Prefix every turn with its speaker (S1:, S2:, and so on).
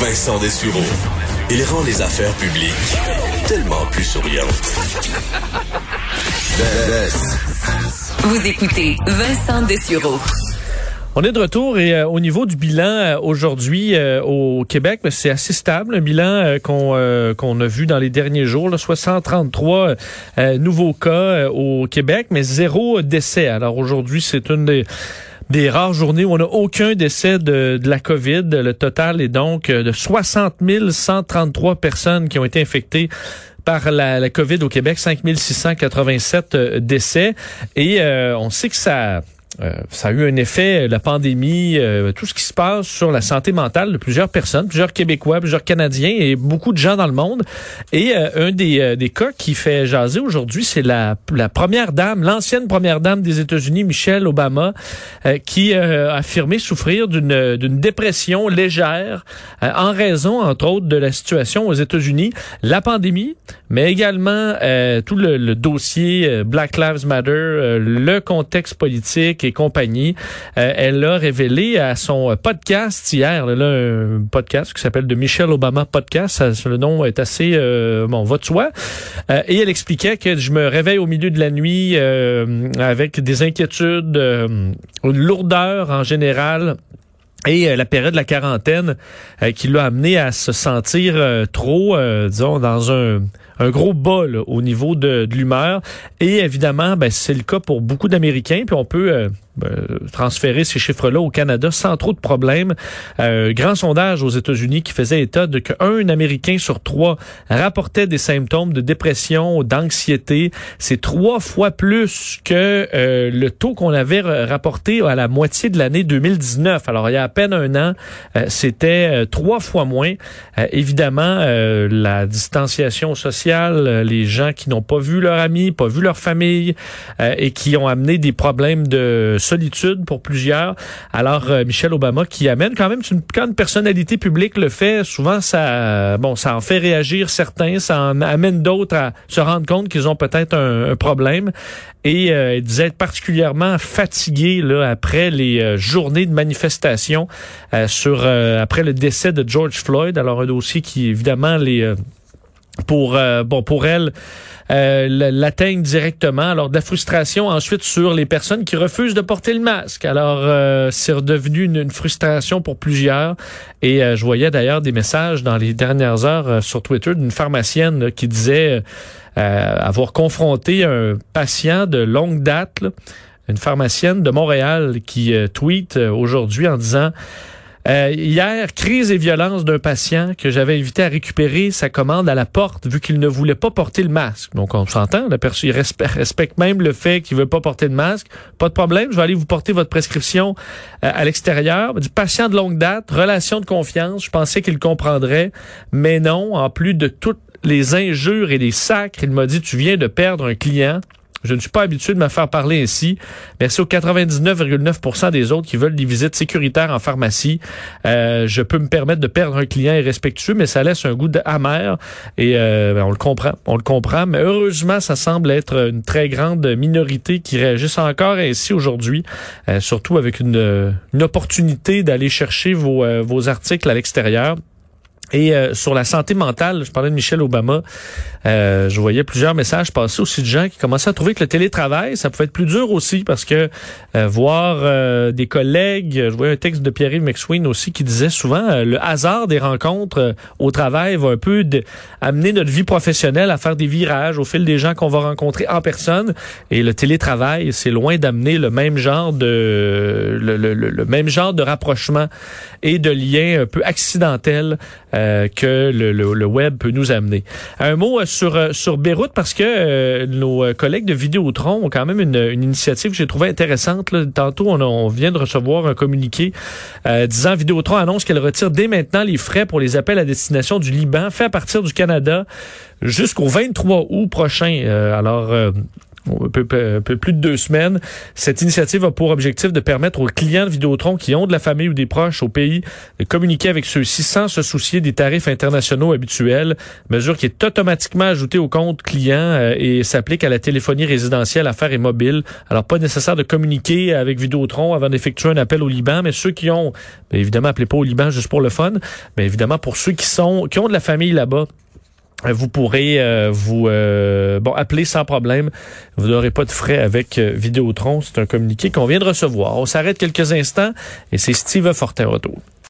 S1: Vincent Dessureau. Il rend les affaires publiques tellement plus souriantes.
S2: Vous écoutez Vincent Dessureau.
S3: On est de retour et euh, au niveau du bilan euh, aujourd'hui euh, au Québec, ben, c'est assez stable, un bilan qu'on qu'on a vu dans les derniers jours, là, 633 nouveaux cas au Québec, mais zéro décès. Alors aujourd'hui, c'est une des des rares journées où on n'a aucun décès de, la COVID. Le total est donc de 60 133 personnes qui ont été infectées par la, COVID au Québec, 5 687 décès. Et on sait que ça euh, ça a eu un effet, la pandémie, euh, tout ce qui se passe sur la santé mentale de plusieurs personnes, plusieurs Québécois, plusieurs Canadiens et beaucoup de gens dans le monde. Et euh, un des, des cas qui fait jaser aujourd'hui, c'est la, la première dame, l'ancienne première dame des États-Unis, Michelle Obama, qui a affirmé souffrir d'une d'une dépression légère en raison, entre autres, de la situation aux États-Unis, la pandémie, mais également tout le, le, dossier Black Lives Matter, le contexte politique et compagnie. Euh, elle a révélé à son podcast hier, là, un podcast qui s'appelle de Michelle Obama Podcast. le nom est assez, euh, bon, va de. Euh, et elle expliquait que je me réveille au milieu de la nuit avec des inquiétudes, une lourdeur en général et la période de la quarantaine qui l'a amené à se sentir trop, disons, dans un un gros bol au niveau de, l'humeur. Et évidemment, ben, c'est le cas pour beaucoup d'Américains. Puis on peut euh, transférer ces chiffres-là au Canada sans trop de problèmes. Euh, grand sondage aux États-Unis qui faisait état de qu'un Américain sur trois rapportait des symptômes de dépression, d'anxiété. C'est trois fois plus que euh, le taux qu'on avait rapporté à la moitié de l'année 2019. Alors, il y a à peine un an, c'était trois fois moins. évidemment, la distanciation sociale euh, les gens qui n'ont pas vu leur ami, pas vu leur famille euh, et qui ont amené des problèmes de solitude pour plusieurs. Alors euh, Michelle Obama qui amène quand même une, quand une personnalité publique le fait, souvent ça bon ça en fait réagir certains, ça en amène d'autres à se rendre compte qu'ils ont peut-être un, problème et disait être particulièrement fatiguée là après les journées de manifestation sur après le décès de George Floyd. Alors un dossier qui évidemment les pour euh, bon pour elle euh, directement. Alors de la frustration ensuite sur les personnes qui refusent de porter le masque. Alors euh, c'est redevenu une, frustration pour plusieurs. Et euh, je voyais d'ailleurs des messages dans les dernières heures sur Twitter d'une pharmacienne qui disait avoir confronté un patient de longue date, une pharmacienne de Montréal qui tweet aujourd'hui en disant euh, hier, crise et violence d'un patient que j'avais invité à récupérer sa commande à la porte vu qu'il ne voulait pas porter le masque. Donc on s'entend, personne respecte, même le fait qu'il veut pas porter de masque. Pas de problème, je vais aller vous porter votre prescription euh, à l'extérieur. Du patient de longue date, relation de confiance, je pensais qu'il comprendrait, mais non, en plus de toutes les injures et les sacres, il m'a dit tu viens de perdre un client. Je ne suis pas habitué de me faire parler ainsi. Merci aux 99,9% des autres qui veulent des visites sécuritaires en pharmacie. Euh, je peux me permettre de perdre un client irrespectueux, mais ça laisse un goût amer et euh, ben, on le comprend. On le comprend, mais heureusement, ça semble être une très grande minorité qui réagissent encore ainsi aujourd'hui, euh, surtout avec une, opportunité d'aller chercher vos, vos articles à l'extérieur. Et euh, sur la santé mentale, je parlais de Michelle Obama, euh, je voyais plusieurs messages passer aussi de gens qui commençaient à trouver que le télétravail, ça pouvait être plus dur aussi parce que euh, voir des collègues, je voyais un texte de Pierre-Yves McSween aussi qui disait souvent le hasard des rencontres au travail va un peu amener notre vie professionnelle à faire des virages au fil des gens qu'on va rencontrer en personne. Et le télétravail, c'est loin d'amener le même genre de le, le, le, même genre de rapprochement et de liens un peu accidentels euh, que le, le, web peut nous amener. Un mot euh, sur euh, sur Beyrouth parce que nos collègues de Vidéotron ont quand même une, une initiative que j'ai trouvée intéressante. Là. Tantôt, on, on, vient de recevoir un communiqué disant Vidéotron annonce qu'elle retire dès maintenant les frais pour les appels à destination du Liban fait à partir du Canada jusqu'au 23 août prochain. alors un peu, plus de deux semaines. Cette initiative a pour objectif de permettre aux clients de Vidéotron qui ont de la famille ou des proches au pays de communiquer avec ceux-ci sans se soucier des tarifs internationaux habituels, mesure qui est automatiquement ajoutée au compte client euh, et s'applique à la téléphonie résidentielle, affaires et mobile. Alors, pas nécessaire de communiquer avec Vidéotron avant d'effectuer un appel au Liban, mais ceux qui ont, évidemment, appelez pas au Liban juste pour le fun, mais évidemment pour ceux qui sont, qui ont de la famille là-bas, vous pourrez euh, vous euh, bon appeler sans problème. Vous n'aurez pas de frais avec euh, Vidéotron. C'est un communiqué qu'on vient de recevoir. On s'arrête quelques instants et c'est Steve Fortin retour.